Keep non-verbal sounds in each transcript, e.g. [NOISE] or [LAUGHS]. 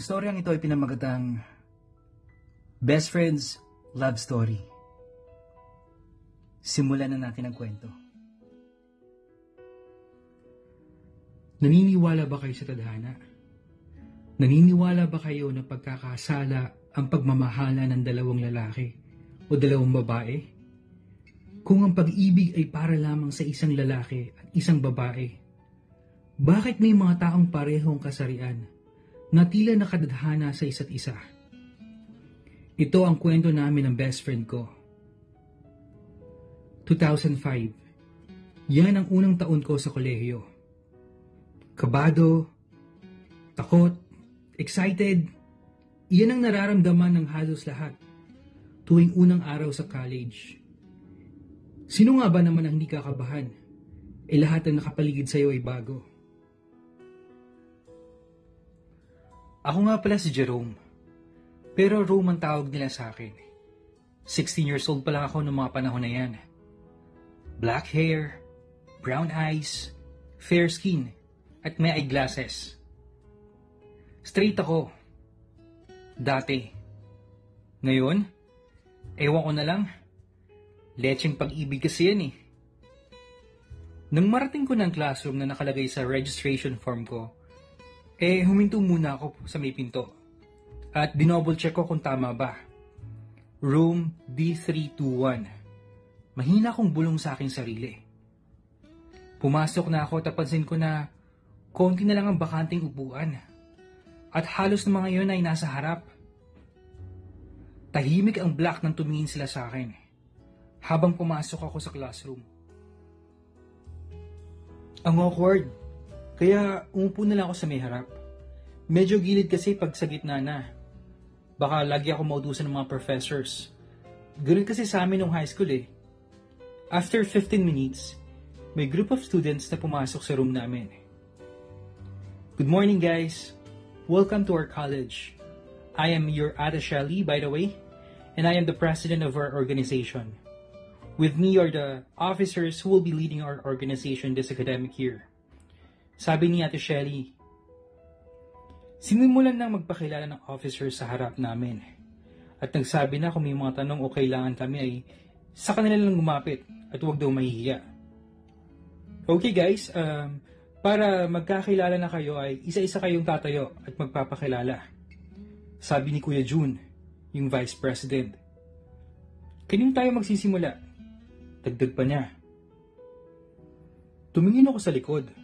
Ang storyang ito ay pinamagatang Best Friends Love Story. Simulan na natin ang kwento. Naniniwala ba kayo sa tadhana? Naniniwala ba kayo na pagkakasala ang pagmamahala ng dalawang lalaki o dalawang babae? Kung ang pag-ibig ay para lamang sa isang lalaki at isang babae, bakit may mga taong parehong kasarian na tila nakadadhana sa isa't isa? Ito ang kwento namin ng best friend ko. 2005. Yan ang unang taon ko sa kolehiyo. Kabado, takot, excited, iyan ang nararamdaman ng halos lahat tuwing unang araw sa college. Sino nga ba naman ang hindi kakabahan? E lahat ng nakapaligid sa iyo ay bago. Ako nga pala si Jerome. Pero Rome ang tawag nila sa akin. 16 years old pa lang ako noong mga panahon na yan. Black hair, brown eyes, fair skin, at may eyeglasses. Straight ako. Dati. Ngayon, ewan ko na lang. Lecheng pag-ibig kasi yan eh. Nang marating ko ng classroom na nakalagay sa registration form ko, eh huminto muna ako sa may pinto. At dinouble check ko kung tama ba. Room D321. Mahina kong bulong sa aking sarili. Pumasok na ako at napansin ko na konti na lang ang bakanting upuan. At halos ng mga yun ay nasa harap. Tahimik ang black nang tumingin sila sa akin habang pumasok ako sa classroom. Ang awkward. Kaya umupo na lang ako sa may harap. Medyo gilid kasi pag sa gitna na. Baka lagi ako mautusan ng mga professors. Ganun kasi sa amin nung high school eh. After 15 minutes, may group of students na pumasok sa room namin. Good morning guys! Welcome to our college. I am your Ada Shelly, by the way, and I am the president of our organization. With me are the officers who will be leading our organization this academic year. Sabi ni Ate Shelly, Sinimulan nang magpakilala ng officer sa harap namin. At nagsabi na kung may mga tanong o kailangan kami ay sa kanila lang gumapit at huwag daw mahihiya. Okay guys, um, para magkakilala na kayo ay isa-isa kayong tatayo at magpapakilala. Sabi ni Kuya June, yung Vice President. Kanino tayo magsisimula? Dagdag pa niya. Tumingin ako sa likod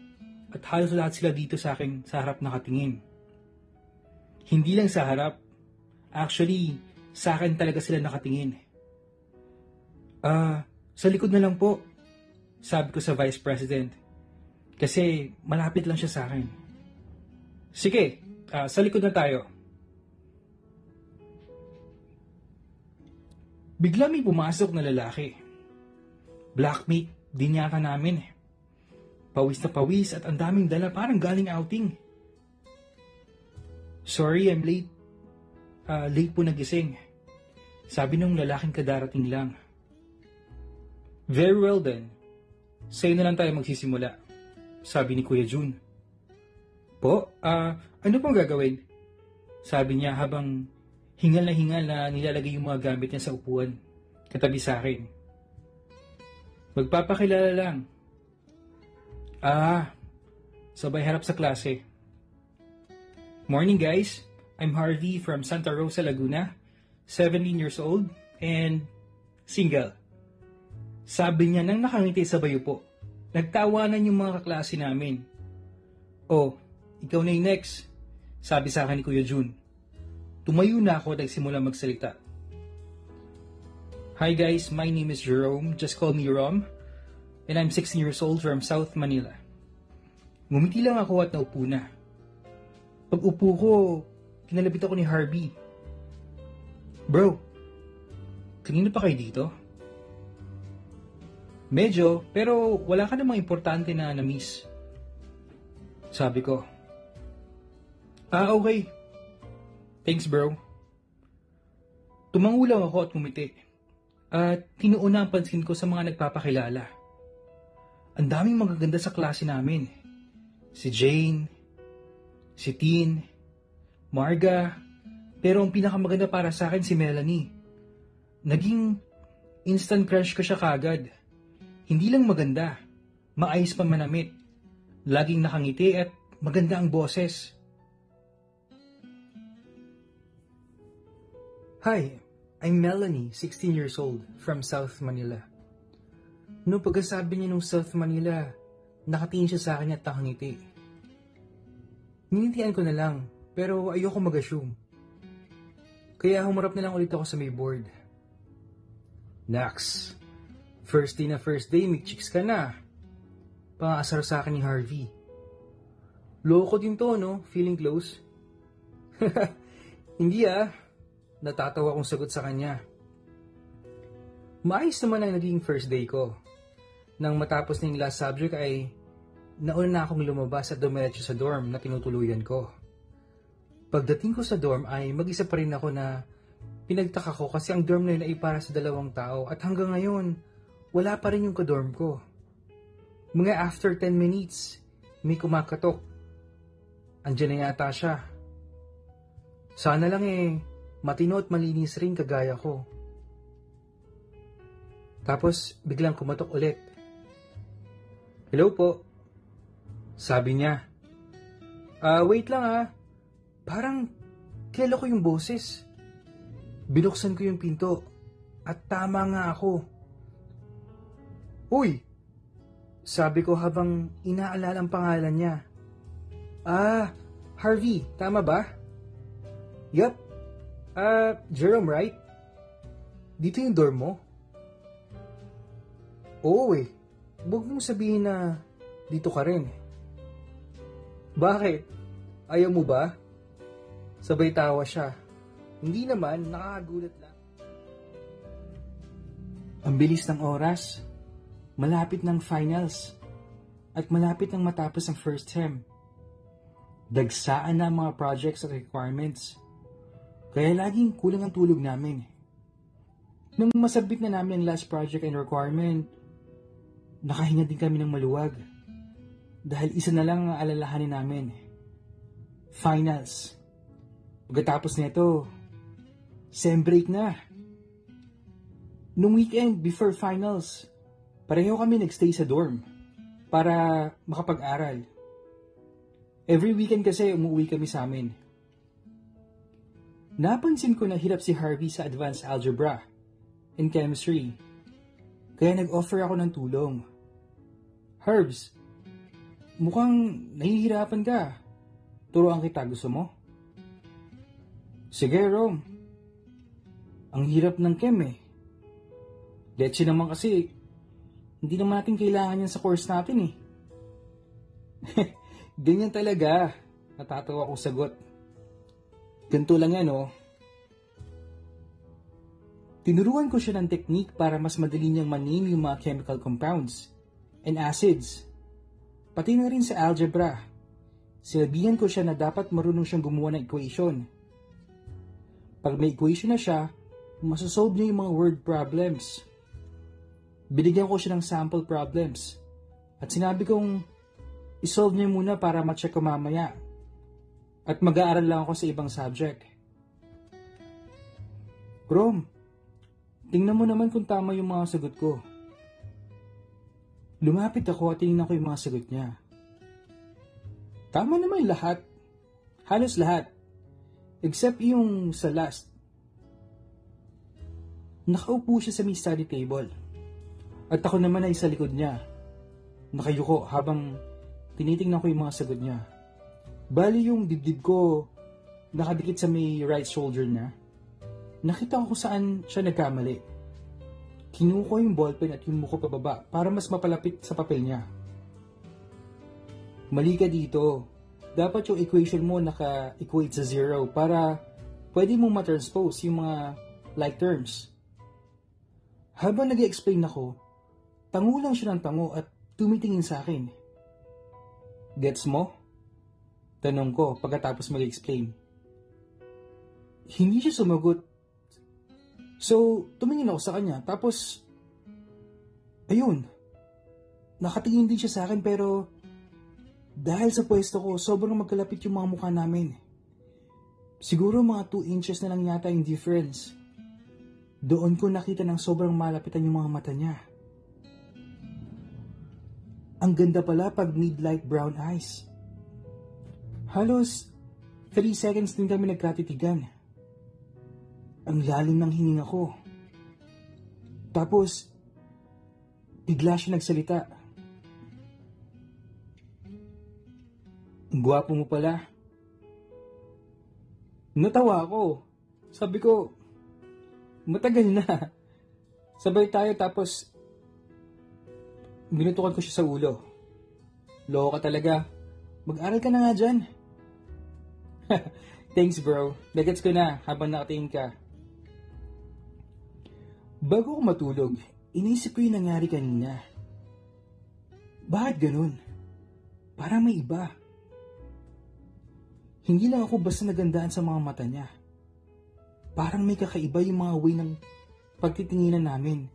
at halos lahat sila dito sa aking sa harap nakatingin. Hindi lang sa harap. Actually, sa akin talaga sila nakatingin. Ah, uh, sa likod na lang po. Sabi ko sa Vice President. Kasi malapit lang siya sa akin. Sige, uh, sa likod na tayo. Bigla may pumasok na lalaki. Blackmate din yata namin. Pawis na pawis at ang daming dala parang galing outing. Sorry, I'm late. Uh, late po nagising. Sabi nung lalaking kadarating lang. Very well then. Sa'yo na lang tayo magsisimula. Sabi ni Kuya June. Po, ah, uh, ano pong gagawin? Sabi niya habang hingal na hingal na nilalagay yung mga gamit niya sa upuan. Katabi sa akin. Magpapakilala lang. Ah, sabay harap sa klase. Morning guys, I'm Harvey from Santa Rosa, Laguna, 17 years old, and single. Sabi niya nang nakangiti sa bayo po. Nagtawanan yung mga kaklase namin. Oh, ikaw na yung next, sabi sa akin ni Kuya June. Tumayo na ako at nagsimula magsalita. Hi guys, my name is Jerome, just call me Rom, and I'm 16 years old from South Manila. Ngumiti lang ako at naupo na. Pag upo ko, kinalabit ako ni Harvey. Bro, kanina pa kayo dito? Medyo, pero wala ka namang importante na na-miss. Sabi ko. Ah, okay. Thanks, bro. Tumango lang ako at kumiti. At tinuuna ang pansin ko sa mga nagpapakilala. Ang daming magaganda sa klase namin. Si Jane, si Tin, Marga, pero ang pinakamaganda para sa akin si Melanie. Naging instant crush ko siya kagad. Hindi lang maganda, maayos pa manamit. Laging nakangiti at maganda ang boses. Hi, I'm Melanie, 16 years old, from South Manila. Noong pagkasabi niya nung South Manila, nakatingin siya sa akin at nakangiti. Ninintian ko na lang, pero ayoko mag-assume. Kaya humarap na lang ulit ako sa may board. Nax, first day na first day, may chicks ka na. Pangaasar sa akin ni Harvey. Loko din to, no? Feeling close? [LAUGHS] Hindi ah. Natatawa akong sagot sa kanya. Maayos naman ang naging first day ko. Nang matapos yung last subject ay nauna na akong lumabas at dumiretso sa dorm na tinutuluyan ko. Pagdating ko sa dorm ay mag-isa pa rin ako na pinagtaka ko kasi ang dorm na yun ay para sa dalawang tao at hanggang ngayon, wala pa rin yung kadorm ko. Mga after 10 minutes, may kumakatok. Andiyan na yata siya. Sana lang eh, matino at malinis rin kagaya ko. Tapos biglang kumatok ulit. Hello po. Sabi niya. Ah, uh, wait lang ah. Parang kilala ko yung boses. Binuksan ko yung pinto at tama nga ako. Uy! Sabi ko habang inaalala ang pangalan niya. Ah, Harvey, tama ba? Yup, Uh, Jerome, right? Dito yung dorm mo? Oo eh. Huwag mong sabihin na dito ka rin. Bakit? Ayaw mo ba? Sabay tawa siya. Hindi naman, nakakagulat lang. Ang bilis ng oras. Malapit ng finals. At malapit ng matapos ang first term. Dagsaan na ang mga projects at requirements. Kaya laging kulang ang tulog namin. Nung masabit na namin ang last project and requirement, nakahinga din kami ng maluwag. Dahil isa na lang ang alalahanin namin. Finals. Pagkatapos nito, sem break na. Nung weekend before finals, pareho kami nagstay sa dorm para makapag-aral. Every weekend kasi umuwi kami sa amin. Napansin ko na hirap si Harvey sa advanced algebra and chemistry. Kaya nag-offer ako ng tulong. Herbs, mukhang nahihirapan ka. Turuan kita, gusto mo? Sige, Rom. Ang hirap ng chem eh. Leche naman kasi, hindi naman natin kailangan yan sa course natin eh. [LAUGHS] Ganyan talaga. Natatawa akong sagot. Ganito lang yan, oh. Tinuruan ko siya ng technique para mas madali niyang maname yung mga chemical compounds and acids. Pati na rin sa algebra. Sinabihan ko siya na dapat marunong siyang gumawa ng equation. Pag may equation na siya, masasolve niya yung mga word problems. Binigyan ko siya ng sample problems. At sinabi kong isolve niya muna para ma-check ko mamaya at mag-aaral lang ako sa ibang subject. Rom, tingnan mo naman kung tama yung mga sagot ko. Lumapit ako at tingnan ko yung mga sagot niya. Tama naman lahat. Halos lahat. Except yung sa last. Nakaupo siya sa may study table. At ako naman ay sa likod niya. Nakayuko habang tinitingnan ko yung mga sagot niya. Bali yung dibdib ko nakadikit sa may right shoulder na. Nakita ko kung saan siya nagkamali. Kinuha ko yung ballpen at yung muko pababa para mas mapalapit sa papel niya. Mali ka dito. Dapat yung equation mo naka-equate sa zero para pwede mo matranspose yung mga like terms. Habang nag explain ako, tango lang siya ng tango at tumitingin sa akin. Gets mo? Tanong ko pagkatapos mag-explain. Hindi siya sumagot. So, tumingin ako sa kanya. Tapos, ayun. Nakatingin din siya sa akin pero dahil sa pwesto ko, sobrang magkalapit yung mga mukha namin. Siguro mga 2 inches na lang yata yung difference. Doon ko nakita ng sobrang malapitan yung mga mata niya. Ang ganda pala pag mid-light brown eyes. Halos 3 seconds din kami nagkatitigan. Ang lalim ng hininga ko. Tapos, bigla siya nagsalita. Ang gwapo mo pala. Natawa ako. Sabi ko, matagal na. [LAUGHS] Sabay tayo tapos binutukan ko siya sa ulo. Loko ka talaga. Mag-aral ka na nga dyan. [LAUGHS] Thanks bro. Nagets ko na habang nakatingin ka. Bago ko matulog, inisip ko yung nangyari kanina. Bakit ganun? Parang may iba. Hindi lang ako basta nagandaan sa mga mata niya. Parang may kakaiba yung mga way ng pagtitinginan namin.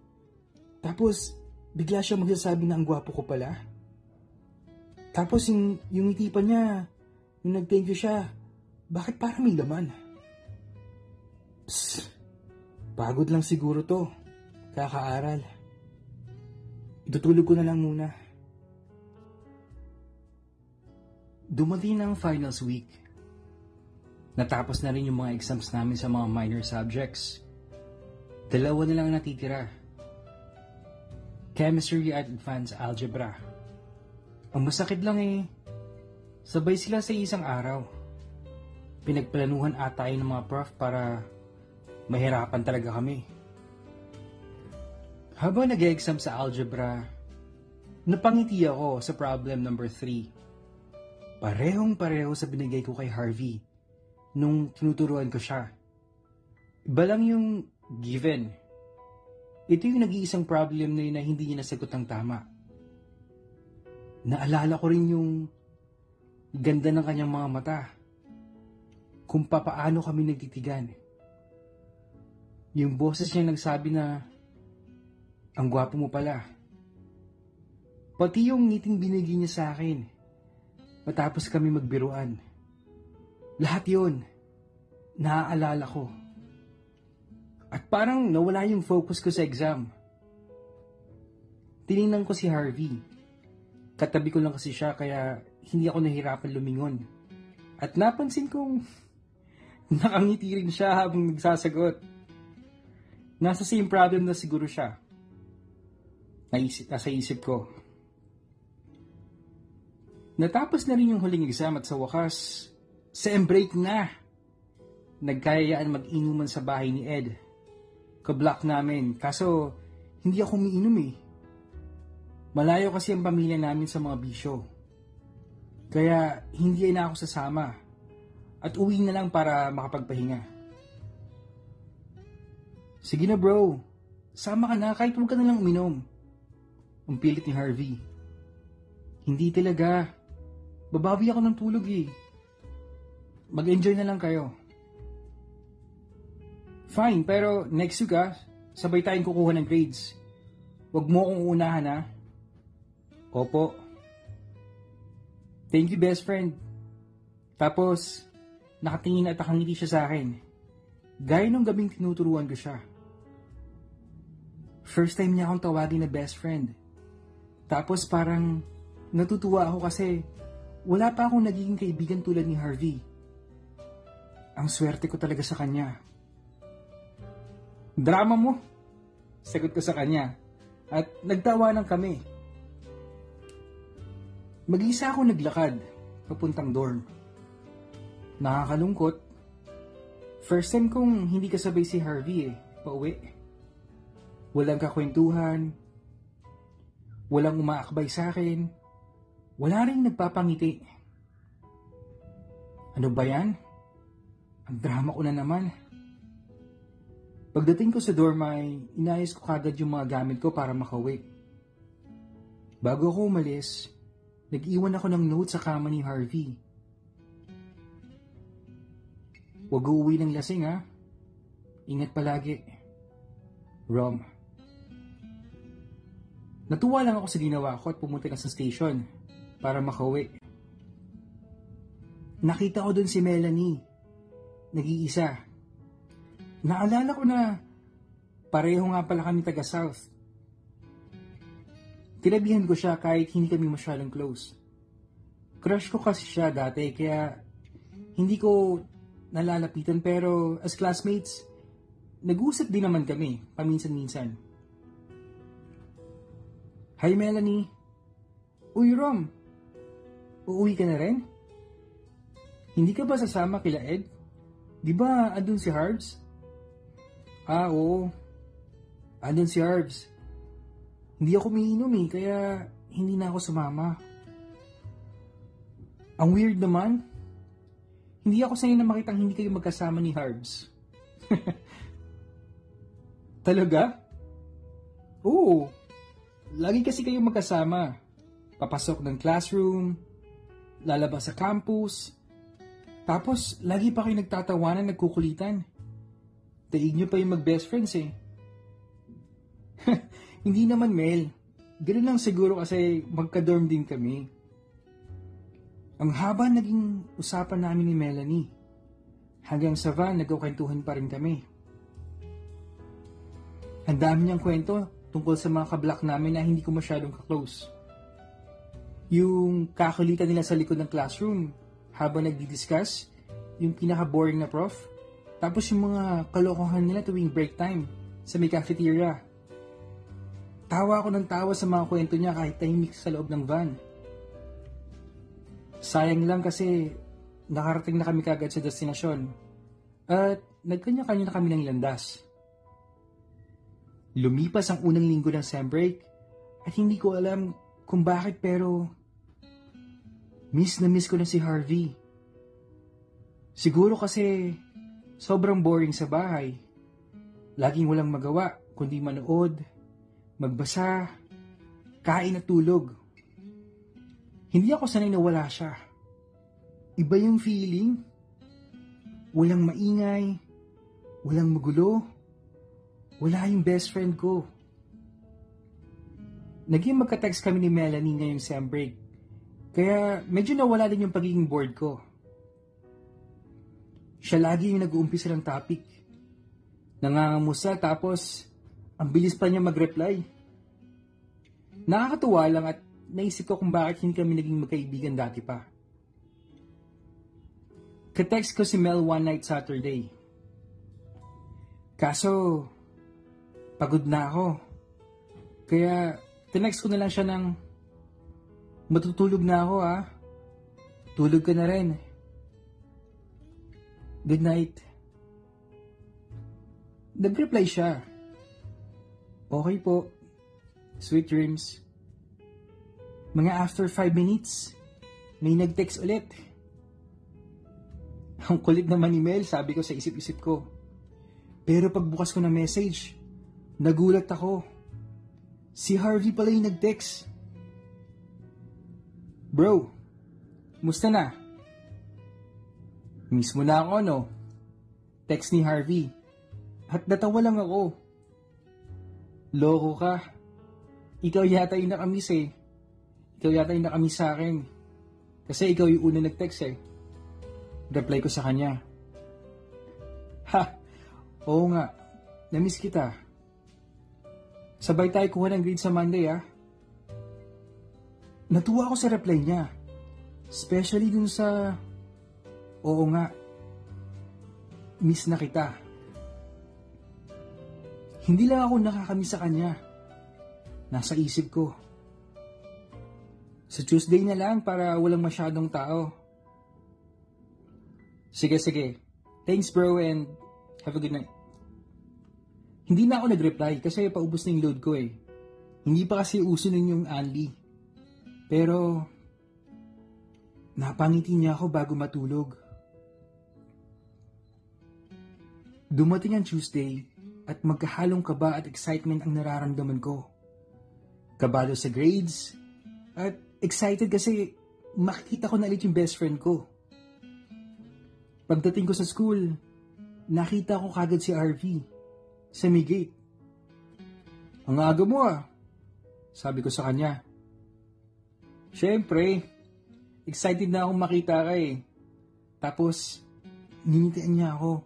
Tapos, bigla siya magsasabi na ang gwapo ko pala. Tapos yung, yung ngiti pa niya, yung nag-thank you siya, bakit parang may laman? Psst, pagod lang siguro to. Kakaaral. Itutulog ko na lang muna. Dumating na ang finals week. Natapos na rin yung mga exams namin sa mga minor subjects. Dalawa na lang natitira. Chemistry at Advanced Algebra. Ang masakit lang eh, sabay sila sa isang araw. Pinagplanuhan ata ng mga prof para mahirapan talaga kami. Habang nag-exam sa algebra, napangiti ako sa problem number 3. Parehong pareho sa binigay ko kay Harvey nung tinuturuan ko siya. Iba lang yung given. Ito yung nag-iisang problem na yun na hindi niya nasagot ng tama. Naalala ko rin yung ganda ng kanyang mga mata. Kung papaano kami nagtitigan. Yung boses niya nagsabi na, ang gwapo mo pala. Pati yung ngiting binigay niya sa akin. Matapos kami magbiruan. Lahat yon naaalala ko. At parang nawala yung focus ko sa exam. Tiningnan ko si Harvey. Katabi ko lang kasi siya kaya hindi ako nahirapan lumingon. At napansin kong [LAUGHS] nakangiti rin siya habang nagsasagot. Nasa same problem na siguro siya naisip, nasa isip ko. Natapos na rin yung huling exam at sa wakas, sa break na. Nagkayayaan mag-inuman sa bahay ni Ed. Kablock namin, kaso hindi ako umiinom eh. Malayo kasi ang pamilya namin sa mga bisyo. Kaya hindi na ako sasama. At uwi na lang para makapagpahinga. Sige na bro, sama ka na kahit huwag ka na lang uminom. Ang pilit ni Harvey. Hindi talaga. Babawi ako ng tulog eh. Mag-enjoy na lang kayo. Fine, pero next week ah, sabay tayong kukuha ng grades. Huwag mo akong unahan ah. Opo. Thank you best friend. Tapos, nakatingin at nakangiti siya sa akin. Gaya nung gabing tinuturuan ko siya. First time niya akong tawagin na best friend. Tapos parang natutuwa ako kasi wala pa akong nagiging kaibigan tulad ni Harvey. Ang swerte ko talaga sa kanya. Drama mo, sagot ko sa kanya. At nagtawanan kami. Mag-isa ako naglakad papuntang dorm. Nakakalungkot. First time kong hindi kasabay si Harvey eh, pauwi. Walang kakwentuhan, Walang umaakbay sa akin. Wala rin nagpapangiti. Ano ba yan? Ang drama ko na naman. Pagdating ko sa dorm ay inayos ko kagad yung mga gamit ko para makauwi. Bago ako umalis, nag-iwan ako ng note sa kama ni Harvey. Huwag uuwi ng lasing ha. Ingat palagi. Rom. Natuwa lang ako sa ginawa ko at pumunta na sa station para makauwi. Nakita ko dun si Melanie. nag-iisa. Naalala ko na pareho nga pala kami taga-South. Tinabihan ko siya kahit hindi kami masyadong close. Crush ko kasi siya dati kaya hindi ko nalalapitan pero as classmates, nag-uusap din naman kami paminsan-minsan. Hi Melanie! Uy Rom! Uuwi ka na rin? Hindi ka ba sasama kila Ed? Di ba andun si Harbs? Ah, oo. Andun si Harbs. Hindi ako umiinom eh, kaya hindi na ako sumama. Ang weird naman. Hindi ako sanay na makitang hindi kayo magkasama ni Harbs. [LAUGHS] Talaga? Oo. Lagi kasi kayo magkasama. Papasok ng classroom, lalabas sa campus, tapos, lagi pa kayo nagtatawanan, nagkukulitan. Daig nyo pa yung mag-best friends eh. [LAUGHS] Hindi naman, Mel. Ganun lang siguro kasi magka-dorm din kami. Ang haba naging usapan namin ni Melanie. Hanggang sa van, nagkukwentuhan pa rin kami. Ang dami niyang kwento tungkol sa mga kablak namin na hindi ko masyadong kaklose. Yung kakulitan nila sa likod ng classroom, habang nagdi-discuss, yung pinaka-boring na prof, tapos yung mga kalokohan nila tuwing break time sa may cafeteria. Tawa ako ng tawa sa mga kwento niya kahit tahimik sa loob ng van. Sayang lang kasi nakarating na kami kagad sa destinasyon at nagkanya-kanya na kami ng landas. Lumipas ang unang linggo ng sem break at hindi ko alam kung bakit pero Miss na miss ko na si Harvey. Siguro kasi sobrang boring sa bahay. Laging walang magawa kundi manood, magbasa, kain at tulog. Hindi ako sanay na wala siya. Iba yung feeling. Walang maingay, walang magulo, wala yung best friend ko. Naging magka-text kami ni Melanie ngayong sem break kaya medyo nawala din yung pagiging bored ko. Siya lagi yung nag-uumpisa ng topic. Nangangamusta tapos ang bilis pa niya mag-reply. Nakakatuwa lang at naisip ko kung bakit hindi kami naging magkaibigan dati pa. Katext ko si Mel one night Saturday. Kaso, pagod na ako. Kaya, tinext ko na lang siya ng Matutulog na ako ah. Tulog ka na rin. Good night. Nag-reply siya. Okay po. Sweet dreams. Mga after 5 minutes, may nag-text ulit. Ang kulit naman ni Mel, sabi ko sa isip-isip ko. Pero pagbukas ko ng message, nagulat ako. Si Harvey pala yung nag-text. Bro, musta na? Miss mo na ako, no? Text ni Harvey. At natawa lang ako. Loko ka. Ikaw yata yung nakamiss eh. Ikaw yata yung nakamiss sa akin. Kasi ikaw yung una nag-text eh. Reply ko sa kanya. Ha! Oo nga. Namiss kita. Sabay tayo kuha ng grade sa Monday ah. Natuwa ako sa reply niya. Especially dun sa, oo nga, miss na kita. Hindi lang ako nakakamiss sa kanya. Nasa isip ko. Sa Tuesday na lang para walang masyadong tao. Sige, sige. Thanks bro and have a good night. Hindi na ako nag-reply kasi paubos na yung load ko eh. Hindi pa kasi uso nun yung Anli. Pero, napangiti niya ako bago matulog. Dumating ang Tuesday at magkahalong kaba at excitement ang nararamdaman ko. Kabalo sa grades at excited kasi makikita ko na ulit yung best friend ko. Pagdating ko sa school, nakita ko kagad si RV sa may gate. Ang aga mo ah, sabi ko sa kanya. Siyempre, excited na akong makita ka eh. Tapos, ninitian niya ako.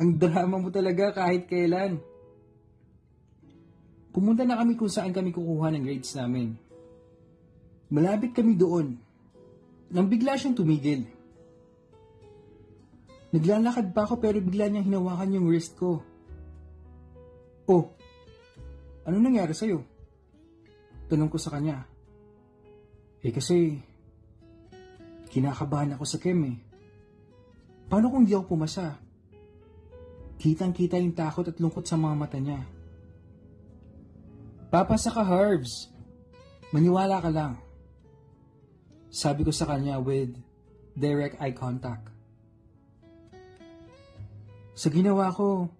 Ang drama mo talaga kahit kailan. Pumunta na kami kung saan kami kukuha ng grades namin. Malapit kami doon. Nang bigla siyang tumigil. Naglalakad pa ako pero bigla niyang hinawakan yung wrist ko. Oh, ano nangyari sa'yo? Tanong ko sa kanya. Eh kasi, kinakabahan ako sa Kem eh. Paano kung di ako pumasa? Kitang-kita yung takot at lungkot sa mga mata niya. Papasa ka, Herbs. Maniwala ka lang. Sabi ko sa kanya with direct eye contact. Sa ginawa ko,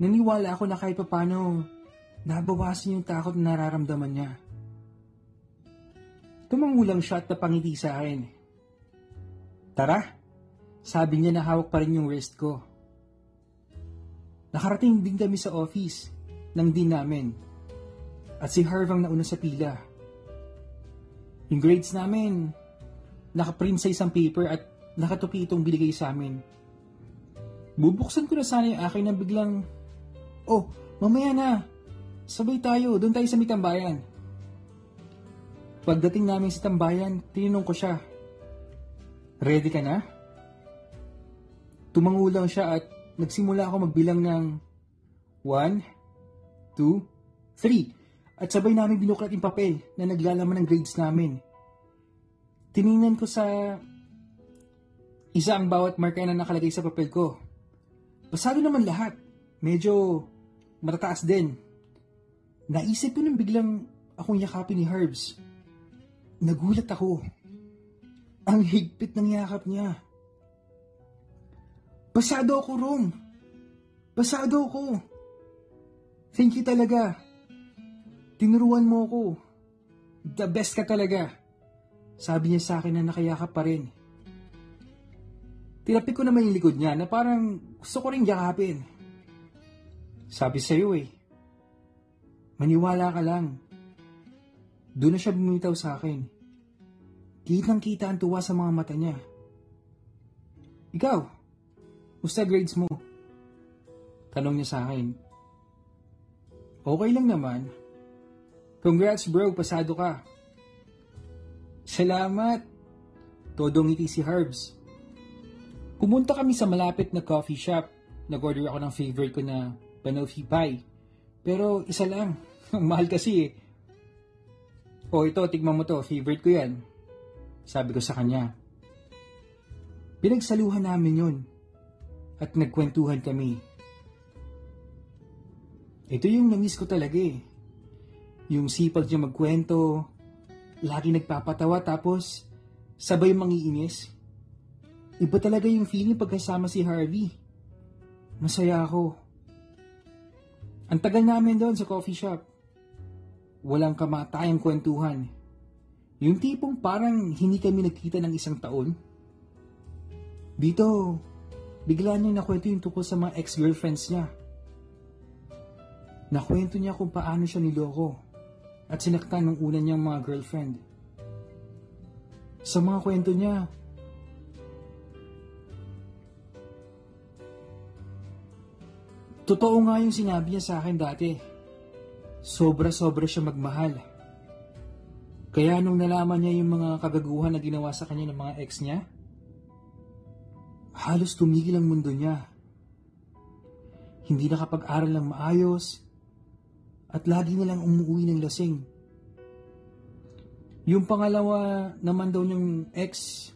naniwala ako na kahit papano nabawasan yung takot na nararamdaman niya. Tumangulang siya at napangiti sa akin. Tara, sabi niya na hawak pa rin yung wrist ko. Nakarating din kami sa office ng din namin. At si Harv ang nauna sa pila. Yung grades namin, nakaprint sa isang paper at nakatupi itong binigay sa amin. Bubuksan ko na sana yung akin na biglang, Oh, mamaya na. Sabay tayo, doon tayo sa mitambayan. Pagdating namin sa tambayan, tinanong ko siya, Ready ka na? Tumangulang siya at nagsimula ako magbilang ng 1, 2, 3 at sabay namin binuklat yung papel na naglalaman ng grades namin. Tiningnan ko sa isa ang bawat marka na nakalagay sa papel ko. Basado naman lahat. Medyo matataas din. Naisip ko nang biglang akong yakapin ni Herbs. Nagulat ako. Ang higpit ng yakap niya. Pasado ako, Rom. Pasado ako. Thank you talaga. Tinuruan mo ako. The best ka talaga. Sabi niya sa akin na nakayakap pa rin. Tinapik ko naman yung likod niya na parang gusto ko rin yakapin. Sabi sa'yo eh. Maniwala ka lang. Doon na siya bumitaw sa akin. Kitang kita ang tuwa sa mga mata niya. Ikaw, Musta grades mo? Tanong niya sa akin. Okay lang naman. Congrats bro, pasado ka. Salamat. Todong ngiti si Herbs. Pumunta kami sa malapit na coffee shop. Nag-order ako ng favorite ko na Banoffee Pie. Pero isa lang. [LAUGHS] Ang mahal kasi eh. O ito, tigman mo to. Favorite ko yan. Sabi ko sa kanya. Pinagsaluhan namin yun at nagkwentuhan kami. Ito yung namiss ko talaga eh. Yung sipag niya magkwento, lagi nagpapatawa tapos sabay mangiinis. Iba talaga yung feeling pagkasama si Harvey. Masaya ako. Ang tagal namin doon sa coffee shop. Walang kamatayang kwentuhan. Yung tipong parang hindi kami nagkita ng isang taon. Dito, bigla niyang nakwento yung tungkol sa mga ex-girlfriends niya. Nakwento niya kung paano siya niloko at sinaktan ng una niyang mga girlfriend. Sa mga kwento niya, Totoo nga yung sinabi niya sa akin dati. Sobra-sobra siya magmahal. Kaya nung nalaman niya yung mga kagaguhan na ginawa sa kanya ng mga ex niya, Halos tumigil ang mundo niya. Hindi nakapag-aral ng maayos at lagi na lang umuwi ng lasing. Yung pangalawa naman daw niyang ex,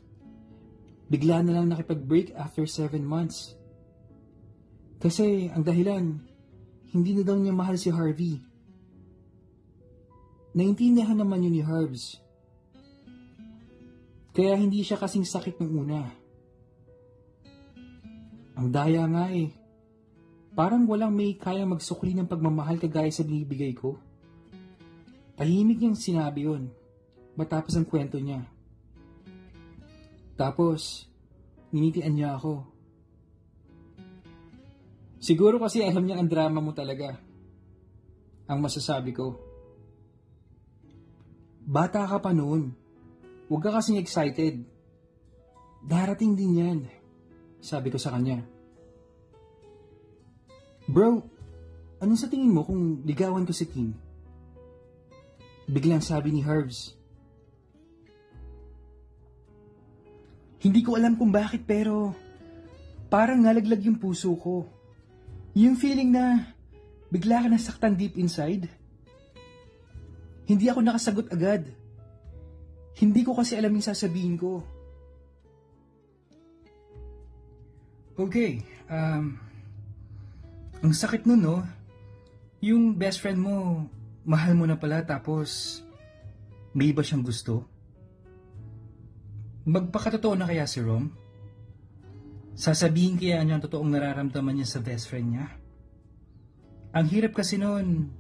bigla na lang nakipag-break after 7 months. Kasi ang dahilan, hindi na daw niya mahal si Harvey. Naintindihan naman yun ni Herbs. Kaya hindi siya kasing sakit ng una. Ang daya nga eh. Parang walang may kaya magsukli ng pagmamahal kagaya sa binibigay ko. Tahimik niyang sinabi yon matapos ang kwento niya. Tapos, ninitian niya ako. Siguro kasi alam niya ang drama mo talaga. Ang masasabi ko. Bata ka pa noon. Huwag ka kasing excited. Darating din yan. Sabi ko sa kanya. Bro, anong sa tingin mo kung ligawan ko si Kim? Biglang sabi ni Herbs. Hindi ko alam kung bakit pero parang nalaglag yung puso ko. Yung feeling na bigla ka nasaktan deep inside. Hindi ako nakasagot agad. Hindi ko kasi alam yung sasabihin ko. Okay, um, ang sakit nun, no? Yung best friend mo, mahal mo na pala tapos may iba siyang gusto? Magpakatotoo na kaya si Rom? Sasabihin kaya niya ang totoong nararamdaman niya sa best friend niya? Ang hirap kasi noon.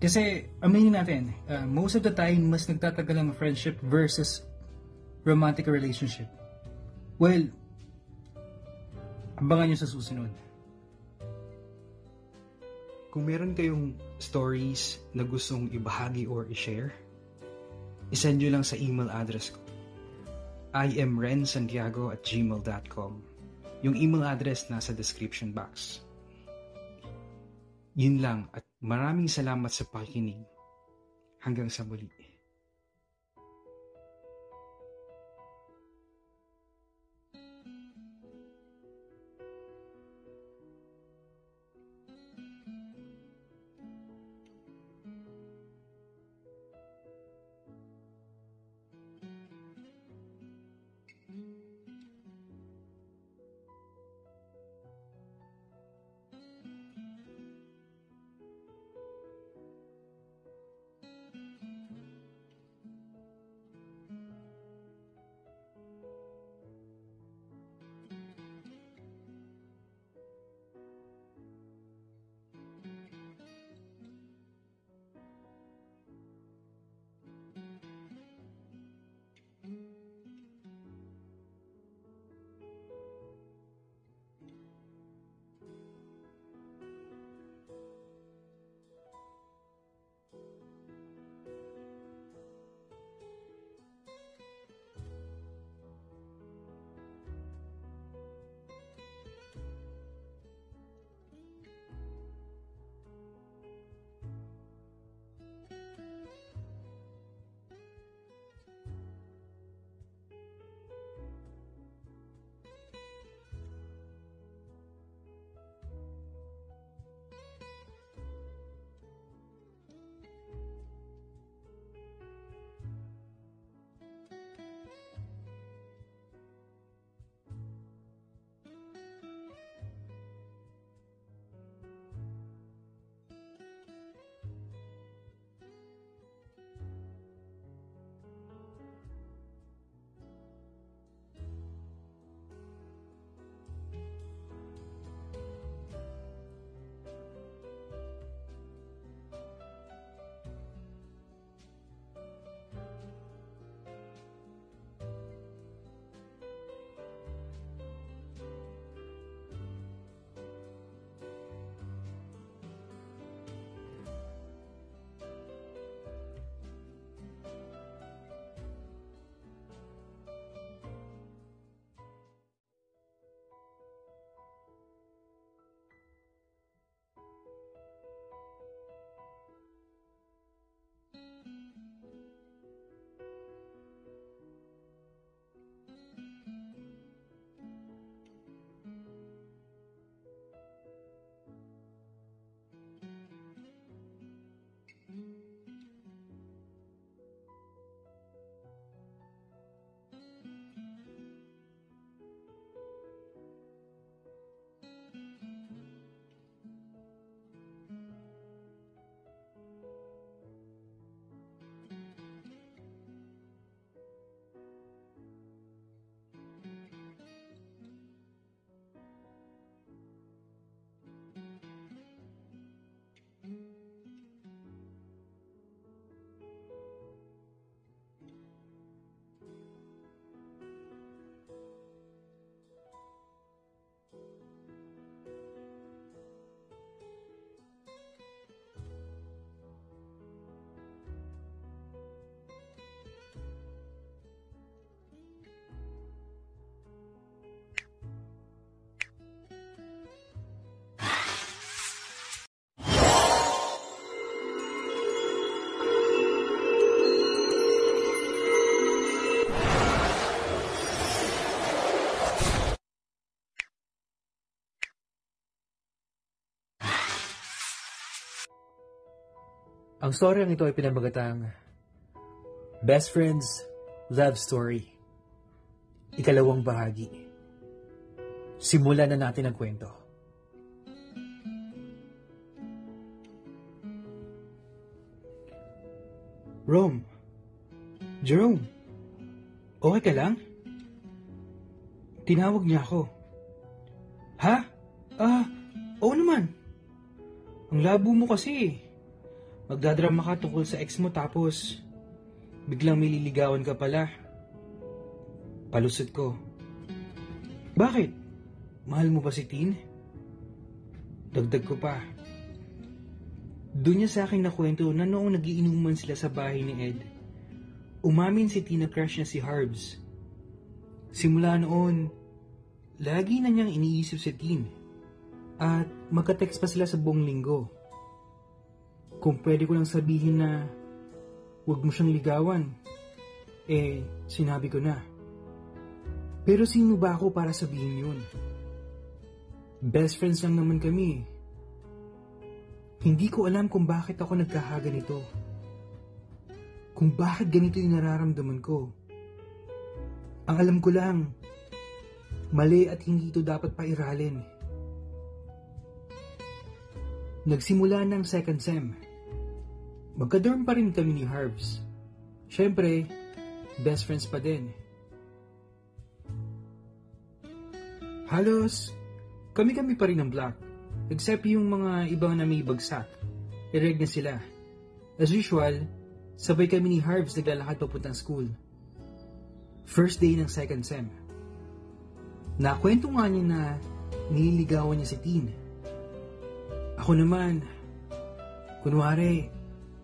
Kasi, aminin natin, uh, most of the time, mas nagtatagal ang friendship versus romantic relationship. Well, abangan nyo sa susunod. Kung meron kayong stories na gustong ibahagi or i-share, isend nyo lang sa email address ko. I am rensantiago at gmail.com. Yung email address nasa description box. Yun lang at maraming salamat sa pakikinig. Hanggang sa muli. Ang storyang ito ay pinamagatang Best Friends Love Story. Ikalawang bahagi. Simulan na natin ang kwento. Rome. Jerome. Okay ka lang? Tinawag niya ako. Ha? Ah, oo naman. Ang labo mo kasi. Magdadrama ka tungkol sa ex mo tapos biglang may liligawan ka pala. Palusot ko. Bakit? Mahal mo ba si Tin? Dagdag ko pa. Doon niya sa akin nakwento na noong nagiinuman sila sa bahay ni Ed, umamin si Tina crush niya si Harbs. Simula noon, lagi na niyang iniisip si Tin. At magka-text pa sila sa buong linggo. Kung pwede ko lang sabihin na huwag mo siyang ligawan, eh, sinabi ko na. Pero sino ba ako para sabihin yun? Best friends lang naman kami. Hindi ko alam kung bakit ako nagkakaganito. Kung bakit ganito yung nararamdaman ko. Ang alam ko lang, mali at hindi ito dapat pairalin. Nagsimula ng second sem. Magka-dorm pa rin kami ni Harbs. Siyempre, best friends pa din. Halos, kami-kami pa rin ng block. Except yung mga ibang na may bagsak. Ireg na sila. As usual, sabay kami ni Harbs naglalakad papuntang school. First day ng second sem. Nakwento nga niya na nililigawan niya si Tin. Ako naman, kunwari,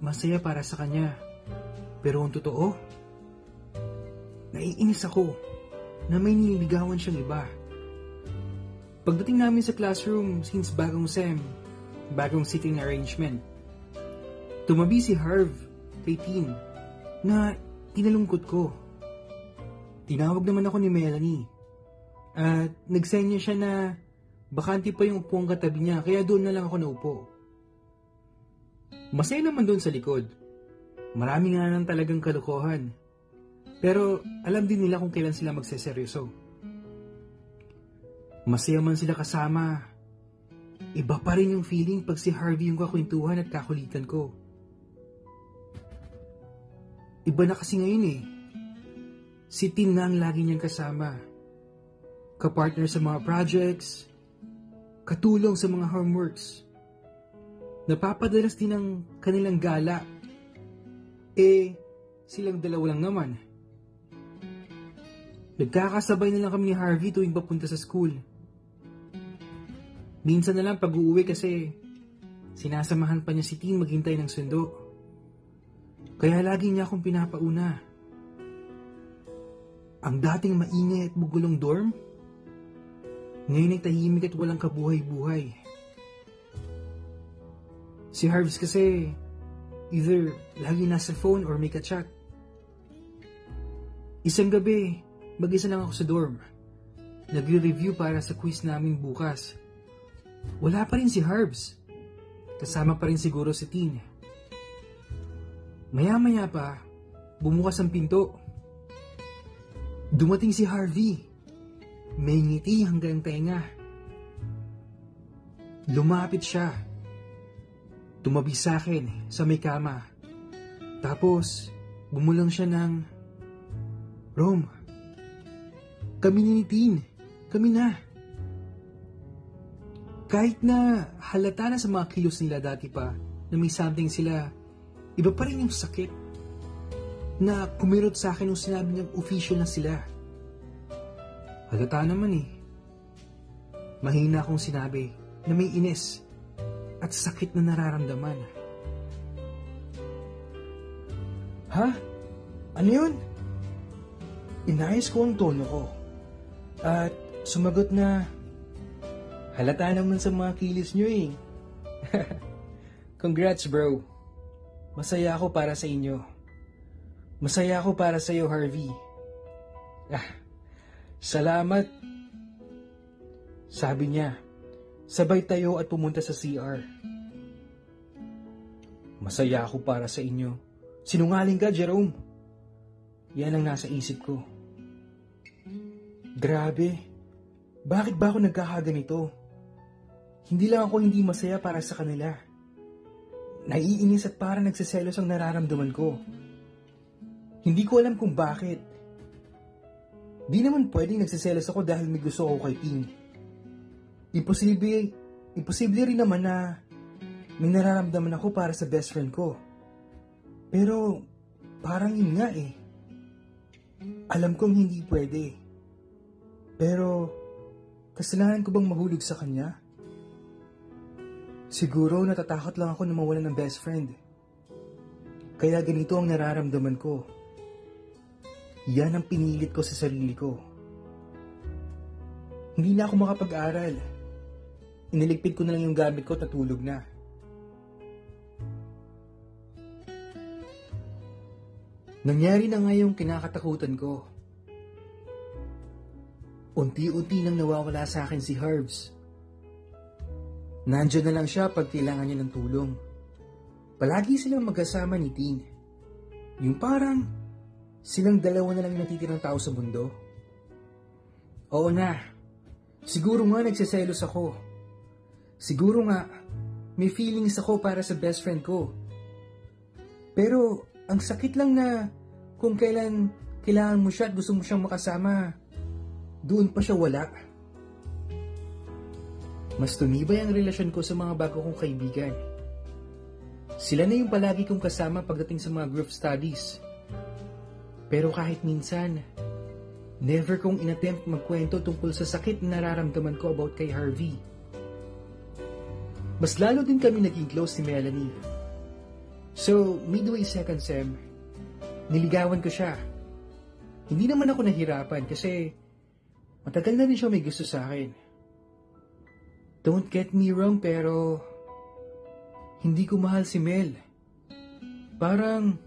masaya para sa kanya. Pero ang totoo, naiinis ako na may nililigawan siyang iba. Pagdating namin sa classroom since bagong SEM, bagong sitting arrangement, tumabi si Harv kay Tin na tinalungkot ko. Tinawag naman ako ni Melanie at nagsenya siya na bakante pa yung upuang katabi niya kaya doon na lang ako naupo. Masaya naman doon sa likod. Marami nga nang talagang kalokohan. Pero alam din nila kung kailan sila magseseryoso. Masaya man sila kasama. Iba pa rin yung feeling pag si Harvey yung kakwentuhan at kakulitan ko. Iba na kasi ngayon eh. Si Tim na ang lagi niyang kasama. Kapartner sa mga projects, katulong sa mga homeworks. Napapadalas din ang kanilang gala. Eh, silang dalawa lang naman. Nagkakasabay na lang kami ni Harvey tuwing papunta sa school. Minsan na lang pag-uwi kasi sinasamahan pa niya si Tin maghintay ng sundo. Kaya lagi niya akong pinapauna. Ang dating maingay at bugulong dorm, ngayon ay tahimik at walang kabuhay-buhay. Si Harvs kasi, either lagi nasa phone or may kachat. Isang gabi, mag-isa lang ako sa dorm. Nagre-review para sa quiz namin bukas. Wala pa rin si Harbs. Kasama pa rin siguro si Tin. Maya-maya pa, bumukas ang pinto. Dumating si Harvey. May ngiti hanggang tenga. Lumapit siya. Tumabi sa akin sa may kama. Tapos, bumulang siya ng, Rom, kami ni Tin, kami na. Kahit na halata na sa mga kilos nila dati pa na may something sila, iba pa rin yung sakit na kumirot sa akin nung sinabi niyang official na sila. Halata naman eh. Mahina akong sinabi na may ines at sakit na nararamdaman. Ha? Ano yun? Inayos ko ang tono ko. At sumagot na, Halata naman sa mga kilis nyo eh. [LAUGHS] Congrats bro. Masaya ako para sa inyo. Masaya ako para sa iyo Harvey. Ah, salamat. Sabi niya, sabay tayo at pumunta sa CR. Masaya ako para sa inyo. Sinungaling ka, Jerome. Yan ang nasa isip ko. Grabe. Bakit ba ako nagkakaganito? Hindi lang ako hindi masaya para sa kanila. Naiinis at parang nagsiselos ang nararamdaman ko. Hindi ko alam kung bakit. Di naman pwedeng nagsiselos ako dahil may gusto ako kay Ping. Imposible, imposible rin naman na may nararamdaman ako para sa best friend ko. Pero parang yun nga eh. Alam kong hindi pwede. Pero kasalanan ko bang mahulog sa kanya? Siguro natatakot lang ako na mawalan ng best friend. Kaya ganito ang nararamdaman ko. Yan ang pinilit ko sa sarili ko. Hindi na ako makapag-aral. Iniligpit ko na lang yung gamit ko at natulog na. Nangyari na nga yung kinakatakutan ko. Unti-unti nang nawawala sa akin si Herbs. Nandiyan na lang siya pag kailangan niya ng tulong. Palagi silang magkasama ni Tin. Yung parang silang dalawa na lang natitirang tao sa mundo. Oo na, siguro nga nagsiselos ako. Siguro nga may feelings ako para sa best friend ko. Pero ang sakit lang na kung kailan kailangan mo siya at gusto mo siyang makasama, doon pa siya wala. Mas tumibay ang relasyon ko sa mga bago kong kaibigan. Sila na yung palagi kong kasama pagdating sa mga group studies. Pero kahit minsan, never kong inattempt magkwento tungkol sa sakit na nararamdaman ko about kay Harvey. Mas lalo din kami naging close ni Melanie. So, midway second sem, niligawan ko siya. Hindi naman ako nahirapan kasi matagal na rin siya may gusto sa akin. Don't get me wrong pero hindi ko mahal si Mel. Parang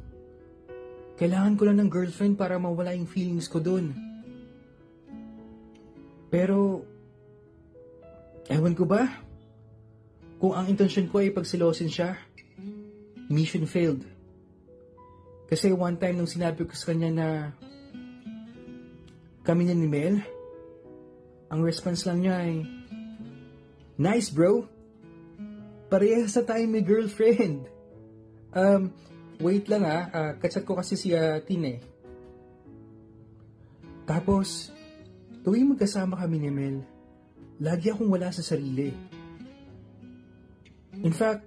kailangan ko lang ng girlfriend para mawala yung feelings ko dun. Pero ewan ko ba? Kung ang intensyon ko ay pagsilosin siya, mission failed. Kasi one time nung sinabi ko sa kanya na kami niya ni Mel, ang response lang niya ay, Nice, bro. Parehas sa tayo may girlfriend. [LAUGHS] Um, wait lang ah. Uh, kachat ko kasi si uh, Tine. Tapos, tuwing magkasama kami ni Mel, lagi akong wala sa sarili. In fact,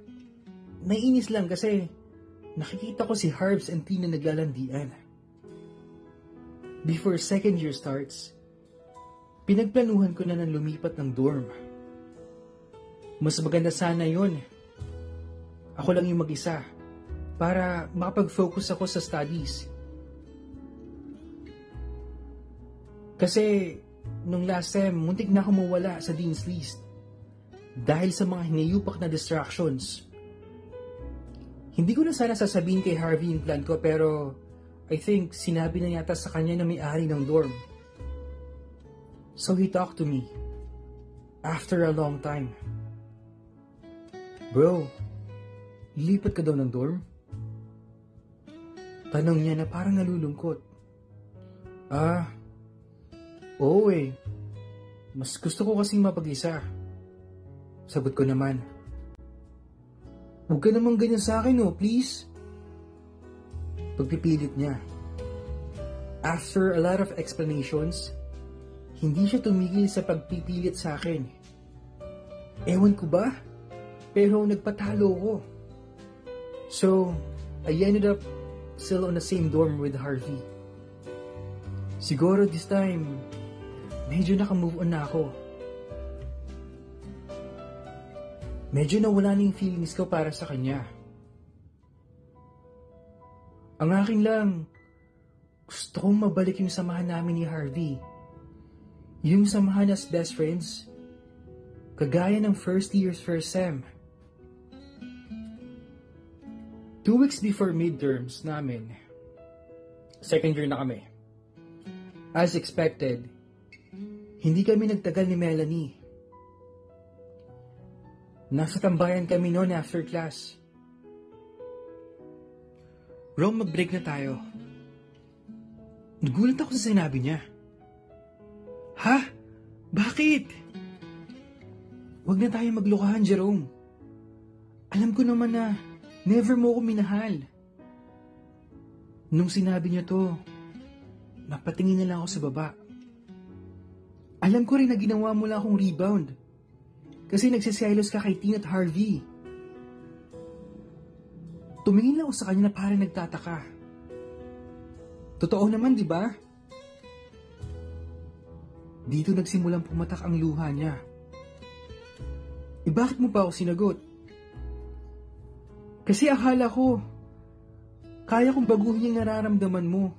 naiinis lang kasi nakikita ko si Harbs and Tina naglalandian. Before second year starts, pinagplanuhan ko na ng lumipat ng dorm. Mas maganda sana yon. Ako lang yung mag-isa para makapag-focus ako sa studies. Kasi nung last time, muntik na ako mawala sa Dean's List dahil sa mga hinayupak na distractions. Hindi ko na sana sasabihin kay Harvey yung plan ko pero I think sinabi na yata sa kanya na may-ari ng dorm. So he talked to me after a long time. Bro, lipat ka daw ng dorm? Tanong niya na parang nalulungkot. Ah, oo eh. Mas gusto ko kasing mapag-isa. Sagot ko naman. Huwag ka naman ganyan sa akin oh, please. Pagpipilit niya. After a lot of explanations, hindi siya tumigil sa pagpipilit sa akin. Ewan ko ba? Pero nagpatalo ko. So, I ended up still on the same dorm with Harvey. Siguro this time, medyo naka-move on na ako. Medyo nawala na yung feelings ko para sa kanya. Ang akin lang, gusto kong mabalik yung samahan namin ni Harvey. Yung samahan as best friends, kagaya ng first year's first sem. Two weeks before midterms namin, second year na kami. As expected, hindi kami nagtagal ni Melanie. Nasa tambayan kami noon after class. Rome, mag-break na tayo. Nagulat ako sa sinabi niya. Ha? Bakit? Huwag na tayo maglokahan, Jerome. Alam ko naman na never mo ako minahal. Nung sinabi niya to, napatingin na lang ako sa baba. Alam ko rin na ginawa mo lang akong rebound. Kasi nagsiselos ka kay Tina at Harvey. Tumingin lang ako sa kanya na parang nagtataka. Totoo naman, di ba? Dito nagsimulang pumatak ang luha niya. E bakit mo pa ako sinagot? Kasi akala ko, kaya kong baguhin yung nararamdaman mo.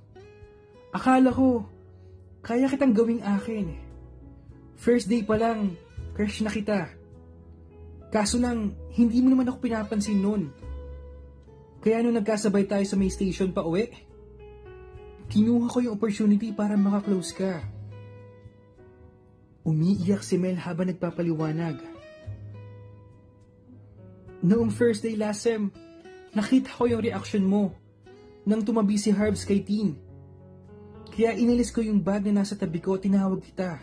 Akala ko, kaya kitang gawing akin. First day pa lang, crush na kita. Kaso lang, hindi mo naman ako pinapansin noon. Kaya nung nagkasabay tayo sa may station pa uwi, kinuha ko yung opportunity para makaklose ka. Umiiyak si Mel habang nagpapaliwanag. Noong first day last sem, nakita ko yung reaction mo nang tumabi si Harbs kay Teen. Kaya inalis ko yung bag na nasa tabi ko, tinawag kita.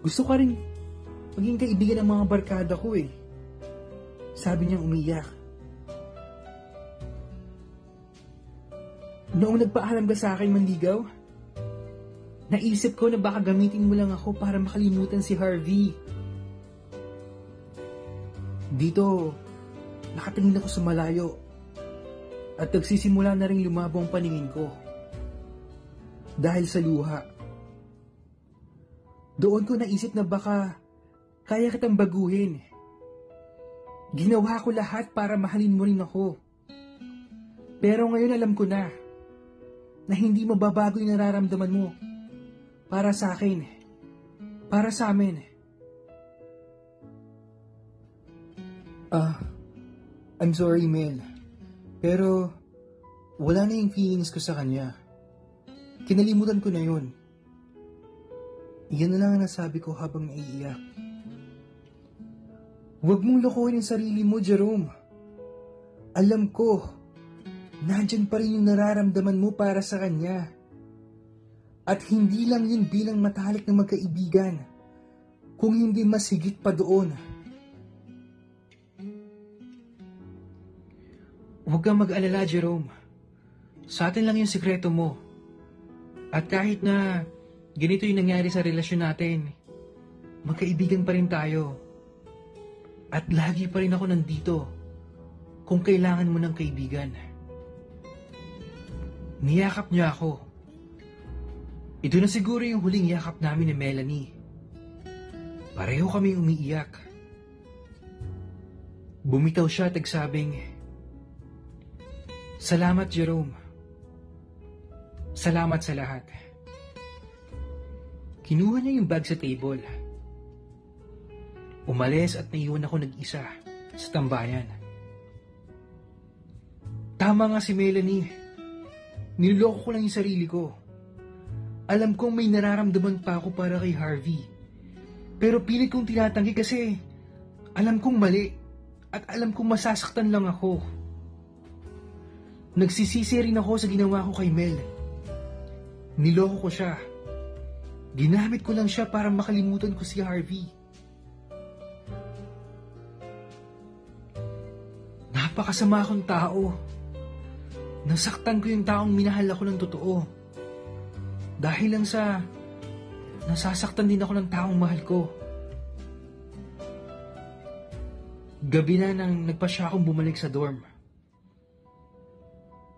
Gusto ka rin maging kaibigan ng mga barkada ko eh. Sabi niyang umiyak. Noong nagpaalam ka sa akin manligaw, naisip ko na baka gamitin mo lang ako para makalimutan si Harvey. Dito, nakatingin ako sa malayo at nagsisimula na rin lumabo ang paningin ko. Dahil sa luha. Doon ko naisip na baka kaya kitang baguhin. Ginawa ko lahat para mahalin mo rin ako. Pero ngayon alam ko na na hindi mababago yung nararamdaman mo para sa akin, para sa amin. Ah, I'm sorry, Mel. Pero, wala na yung feelings ko sa kanya. Kinalimutan ko na yun. Iyan na lang ang nasabi ko habang naiiyak. Huwag mong lokohin ang sarili mo, Jerome. Alam ko, nandyan pa rin yung nararamdaman mo para sa kanya. At hindi lang yun bilang matalik na magkaibigan, kung hindi mas higit pa doon. Huwag kang mag-alala, Jerome. Sa atin lang yung sikreto mo. At kahit na ganito yung nangyari sa relasyon natin, magkaibigan pa rin tayo. At lagi pa rin ako nandito kung kailangan mo ng kaibigan. Niyakap niya ako. Ito na siguro yung huling yakap namin ni Melanie. Pareho kami umiiyak. Bumitaw siya at nagsabing, Salamat Jerome. Salamat sa lahat. Kinuha niya yung bag sa table. Umalis at naiwan ako nag-isa sa tambayan. Tama nga si Melanie. Niloloko ko lang yung sarili ko. Alam kong may nararamdaman pa ako para kay Harvey. Pero pilit kong tinatanggi kasi alam kong mali at alam kong masasaktan lang ako. Nagsisisi rin ako sa ginawa ko kay Mel. Niloko ko siya. Ginamit ko lang siya para makalimutan ko si Harvey. Napakasama akong tao. Nasaktan ko yung taong minahal ako ng totoo. Dahil lang sa nasasaktan din ako ng taong mahal ko. Gabi na nang nagpa siya akong bumalik sa dorm.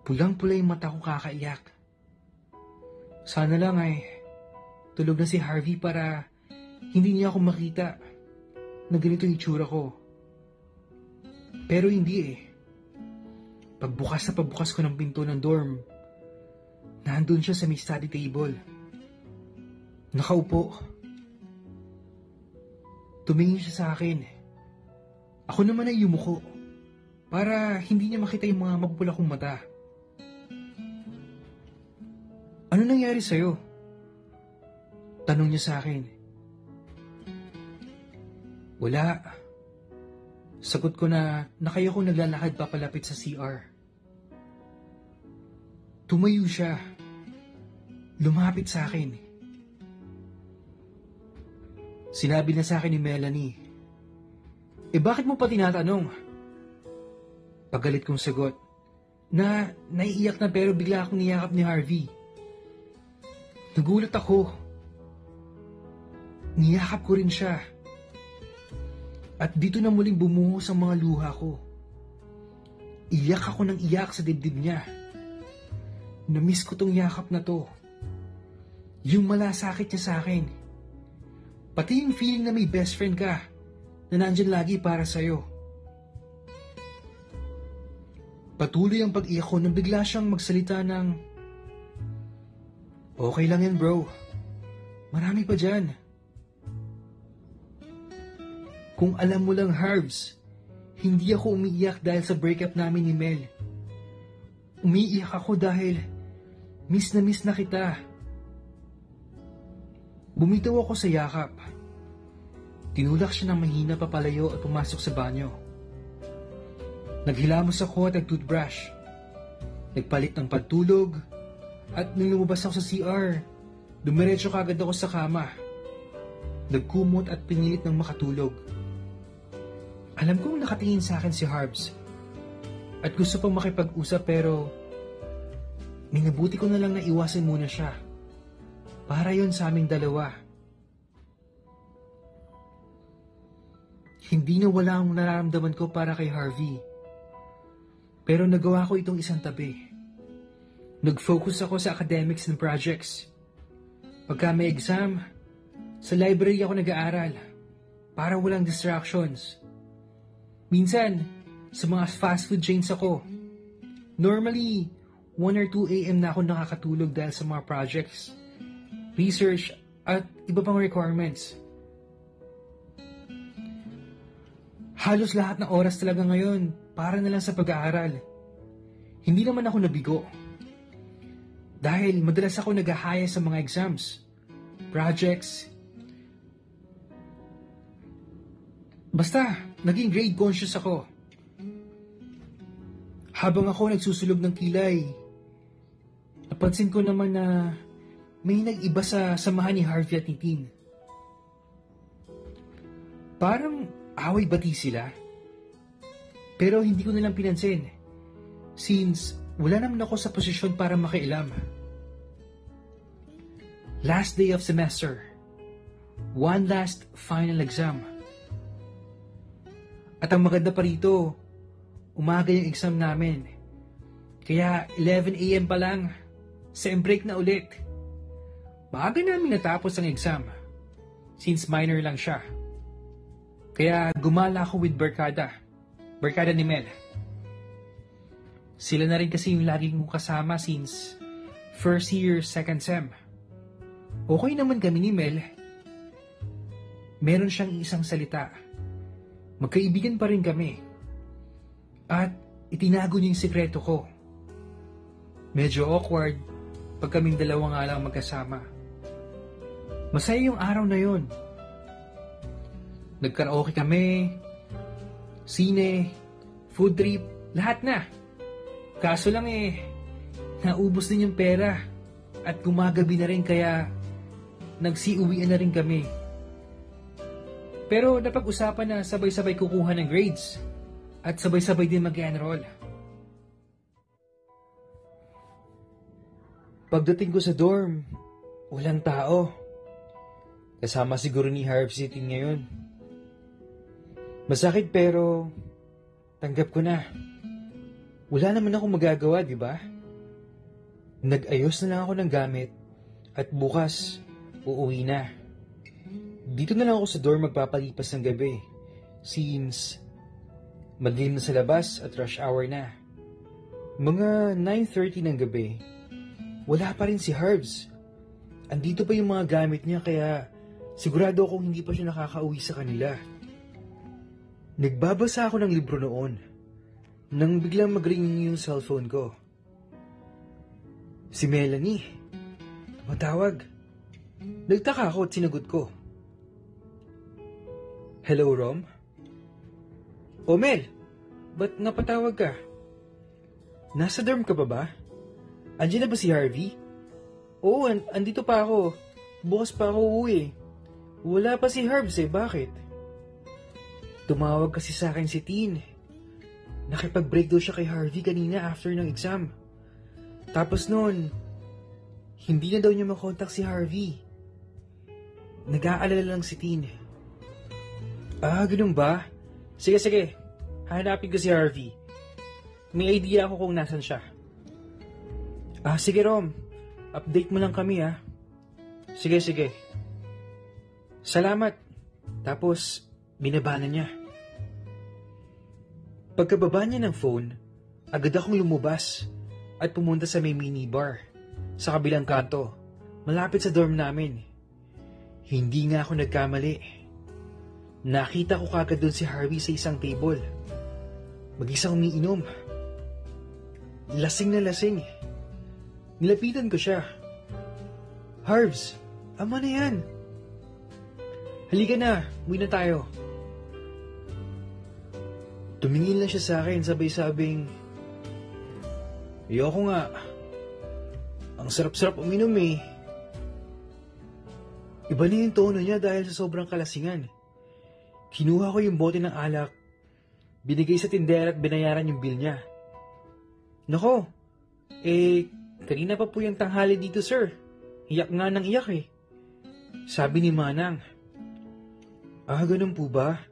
Pulang-pula yung mata ko kakaiyak. Sana lang ay tulog na si Harvey para hindi niya ako makita na ganito yung itsura ko. Pero hindi eh. Pagbukas na pagbukas ko ng pinto ng dorm, nandun siya sa may study table. Nakaupo. Tumingin siya sa akin. Ako naman ay yumuko para hindi niya makita yung mga mapupula kong mata. Ano nangyari sa'yo? Tanong niya sa akin. Wala. Sagot ko na na kayo kong naglalakad papalapit sa CR. Tumayo siya. Lumapit sa akin. Sinabi na sa akin ni Melanie, Eh bakit mo pa tinatanong? Pagalit kong sagot, na naiiyak na pero bigla akong niyakap ni Harvey. Nagulat ako. Niyakap ko rin siya. At dito na muling bumuhos ang mga luha ko. Iyak ako ng iyak sa dibdib niya. Namiss ko tong yakap na to. Yung malasakit niya sa akin. Pati yung feeling na may best friend ka na nandyan lagi para sa'yo. Patuloy ang pag-iyak ko nang bigla siyang magsalita ng Okay lang yan bro. Marami pa dyan. Kung alam mo lang, Harvs, hindi ako umiiyak dahil sa breakup namin ni Mel. Umiiyak ako dahil miss na miss na kita. Bumitaw ako sa yakap. Tinulak siya ng mahina papalayo at pumasok sa banyo. Naghilamos ako at nag-toothbrush. Nagpalit ng pantulog at nang lumabas ako sa CR, dumiretso kagad ako sa kama. Nagkumot at pinilit ng makatulog. Alam kong nakatingin sa akin si Harbs at gusto pang makipag-usap pero minabuti ko na lang na iwasan muna siya. Para yon sa aming dalawa. Hindi na wala ang nararamdaman ko para kay Harvey. Pero nagawa ko itong isang tabi. Nag-focus ako sa academics and projects. Pagka may exam, sa library ako nag-aaral para walang distractions. Minsan, sa mga fast food chains ako. Normally, 1 or 2 a.m. na ako nakakatulog dahil sa mga projects, research, at iba pang requirements. Halos lahat ng oras talaga ngayon para na lang sa pag-aaral. Hindi naman ako nabigo. Dahil madalas ako naghahaya sa mga exams, projects, Basta, naging grade conscious ako. Habang ako nagsusulog ng kilay, napansin ko naman na may nag-iba sa samahan ni Harvey at ni Tin. Parang away bati sila. Pero hindi ko nilang pinansin since wala naman ako sa posisyon para makialam. Last day of semester. One last final exam. At ang maganda pa rito, umaga yung exam namin. Kaya 11 a.m. pa lang, sem break na ulit. Maaga namin natapos ang exam, since minor lang siya. Kaya gumala ako with Barkada, Barkada ni Mel. Sila na rin kasi yung laging kong kasama since first year, second sem. Okay naman kami ni Mel. Meron siyang isang salita Magkaibigan pa rin kami. At itinago niya yung sikreto ko. Medyo awkward pag kaming dalawa nga lang magkasama. Masaya yung araw na yon. Nagkaraoke kami, sine, food trip, lahat na. Kaso lang eh, naubos din yung pera at gumagabi na rin kaya nagsiuwian na rin kami. Pero napag-usapan na sabay-sabay kukuha ng grades at sabay-sabay din mag-enroll. Pagdating ko sa dorm, walang tao. Kasama siguro ni Harv City ngayon. Masakit pero tanggap ko na. Wala naman ako magagawa, di ba? Nag-ayos na lang ako ng gamit at bukas uuwi na. Dito na lang ako sa dorm magpapalipas ng gabi since madilim na sa labas at rush hour na. Mga 9.30 ng gabi, wala pa rin si Herbs. Andito pa yung mga gamit niya kaya sigurado akong hindi pa siya nakakauwi sa kanila. Nagbabasa ako ng libro noon nang biglang mag-ring yung cellphone ko. Si Melanie. Tumatawag. Nagtaka ako at sinagot ko. Hello, Rom? Omel, ba't napatawag ka? Nasa dorm ka ba ba? Andiyan na ba si Harvey? Oo, an- andito pa ako. Bukas pa ako uwi. Wala pa si Herbs eh, bakit? Tumawag kasi sa akin si Tin. Nakipag-break daw siya kay Harvey kanina after ng exam. Tapos noon, hindi na daw niya makontak si Harvey. Nag-aalala lang si Tin. Ah, ganun ba? Sige, sige. Hanapin ko si Harvey. May idea ako kung nasan siya. Ah, sige Rom. Update mo lang kami ah. Sige, sige. Salamat. Tapos, binaba na niya. Pagkababa niya ng phone, agad akong lumabas at pumunta sa may minibar sa kabilang kanto, malapit sa dorm namin. Hindi nga ako nagkamali. Nakita ko kagad doon si Harvey sa isang table. Mag-isang umiinom. Lasing na lasing. Nilapitan ko siya. Harvs, ama na yan. Halika na, uwi na tayo. Tumingin lang siya sa akin sabay sabing, Ayoko nga. Ang sarap-sarap uminom eh. Iba na yung tono niya dahil sa sobrang kalasingan. Kinuha ko yung bote ng alak, binigay sa tindera at binayaran yung bill niya. Nako, eh, kanina pa po yung tanghali dito sir. Iyak nga ng iyak eh. Sabi ni Manang. Ah, ganun po ba?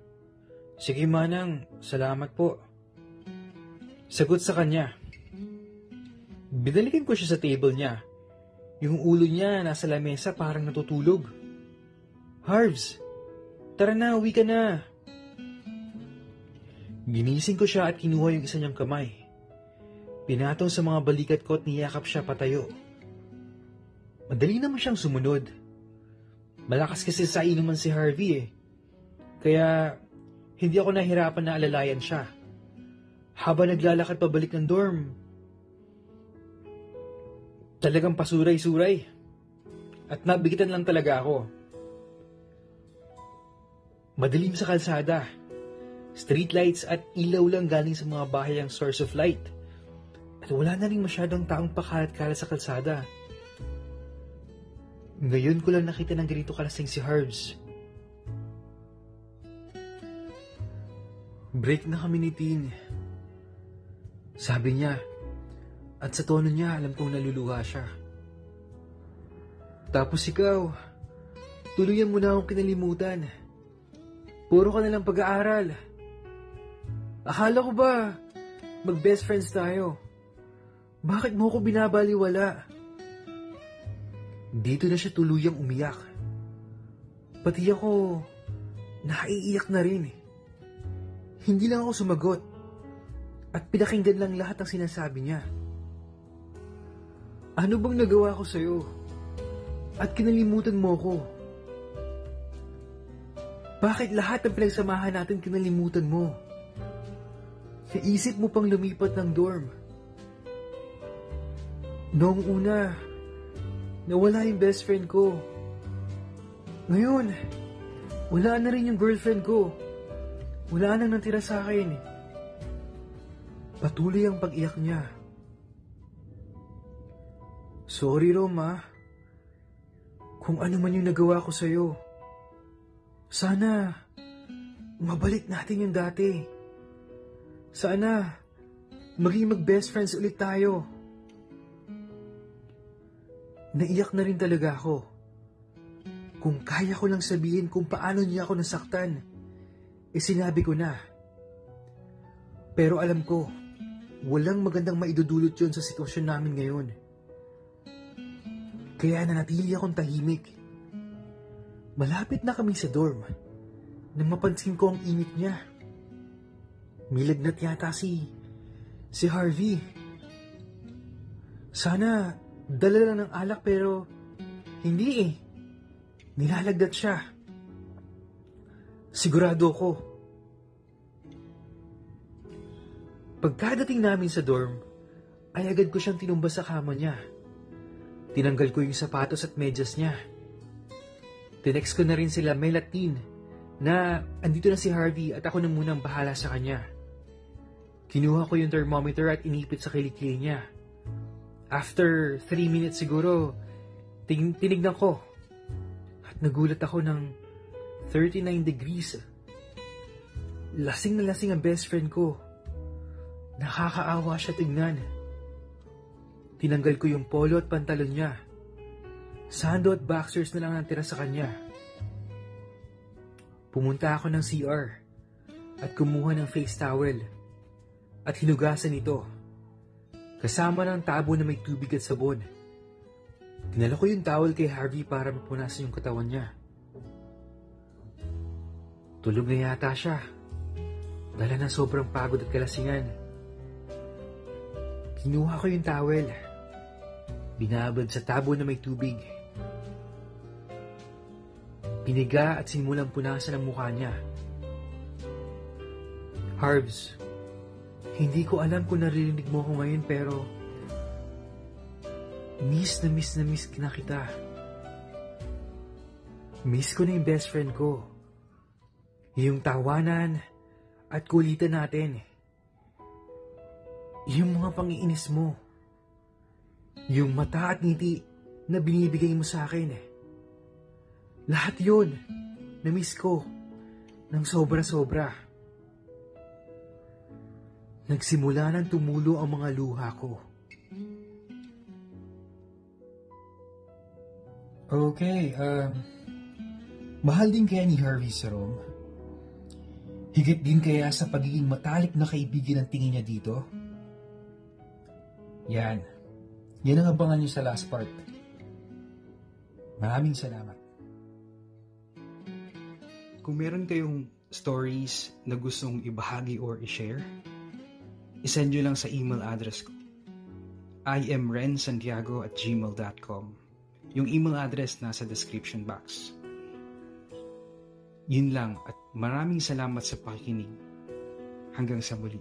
Sige Manang, salamat po. Sagot sa kanya. Binalikin ko siya sa table niya. Yung ulo niya nasa lamesa parang natutulog. Harvs, tara na, uwi ka na. Ginising ko siya at kinuha yung isa niyang kamay. Pinatong sa mga balikat ko at niyakap siya patayo. Madali naman siyang sumunod. Malakas kasi sa inuman si Harvey eh. Kaya hindi ako nahirapan na alalayan siya. Habang naglalakad pabalik ng dorm, talagang pasuray-suray. At nabigitan lang talaga ako. Madilim sa kalsada. Streetlights at ilaw lang galing sa mga bahay ang source of light. At wala na rin masyadong taong pakalat-kalat sa kalsada. Ngayon ko lang nakita ng ganito kalasing si Herbs. Break na kami ni Tin. Sabi niya, at sa tono niya alam kong naluluha siya. Tapos ikaw, tuluyan mo na akong kinalimutan. Puro ka na lang pag-aaral. Akala ko ba, mag-best friends tayo? Bakit mo ko binabaliwala? Dito na siya tuluyang umiyak. Pati ako, naiiyak na rin. Hindi lang ako sumagot. At pinakinggan lang lahat ng sinasabi niya. Ano bang nagawa ko sa'yo? At kinalimutan mo ko? Bakit lahat ng pinagsamahan natin kinalimutan mo? Naisip mo pang lumipat ng dorm. Noong una, nawala yung best friend ko. Ngayon, wala na rin yung girlfriend ko. Wala nang natira sa akin. Patuloy ang pag-iyak niya. Sorry, Roma. Kung ano man yung nagawa ko sa'yo. Sana, mabalik natin yung dati. Sana, maging mag-best friends ulit tayo. Naiyak na rin talaga ako. Kung kaya ko lang sabihin kung paano niya ako nasaktan, eh ko na. Pero alam ko, walang magandang maidudulot yon sa sitwasyon namin ngayon. Kaya nanatili akong tahimik. Malapit na kami sa dorm nang mapansin ko ang init niya. Milagnat yata si... si Harvey. Sana dala lang ng alak pero hindi eh. Nilalagdat siya. Sigurado ko. Pagkadating namin sa dorm, ay agad ko siyang tinumba sa kama niya. Tinanggal ko yung sapatos at medyas niya. Tinext ko na rin sila Mel at Tin na andito na si Harvey at ako na munang bahala sa kanya. Kinuha ko yung thermometer at inipit sa kilikili niya. After 3 minutes siguro, ting tinignan ko. At nagulat ako ng 39 degrees. Lasing na lasing ang best friend ko. Nakakaawa siya tignan. Tinanggal ko yung polo at pantalon niya. Sando at boxers na lang natira sa kanya. Pumunta ako ng CR at kumuha ng face towel at hinugasan ito. Kasama ng tabo na may tubig at sabon. Dinala ko yung towel kay Harvey para mapunasan yung katawan niya. Tulog na yata siya. Dala ng sobrang pagod at kalasingan. Kinuha ko yung towel. Binabad sa tabo na may tubig. Piniga at simulang punasan ang mukha niya. Harvs, hindi ko alam kung naririnig mo ako ngayon pero miss na miss na miss na kita. Miss ko na yung best friend ko. Yung tawanan at kulitan natin. Yung mga pangiinis mo. Yung mata at ngiti na binibigay mo sa akin eh. Lahat yun, na-miss ko, ng sobra-sobra. Nagsimula nang tumulo ang mga luha ko. Okay, um, mahal din kaya ni Harvey sa Rome? Higit din kaya sa pagiging matalik na kaibigan ng tingin niya dito? Yan. Yan ang abangan niyo sa last part. Maraming salamat. Kung meron kayong stories na gustong ibahagi or i-share, isend nyo lang sa email address ko. I am rensantiago at gmail.com. Yung email address nasa description box. Yun lang at maraming salamat sa pakikinig. Hanggang sa muli.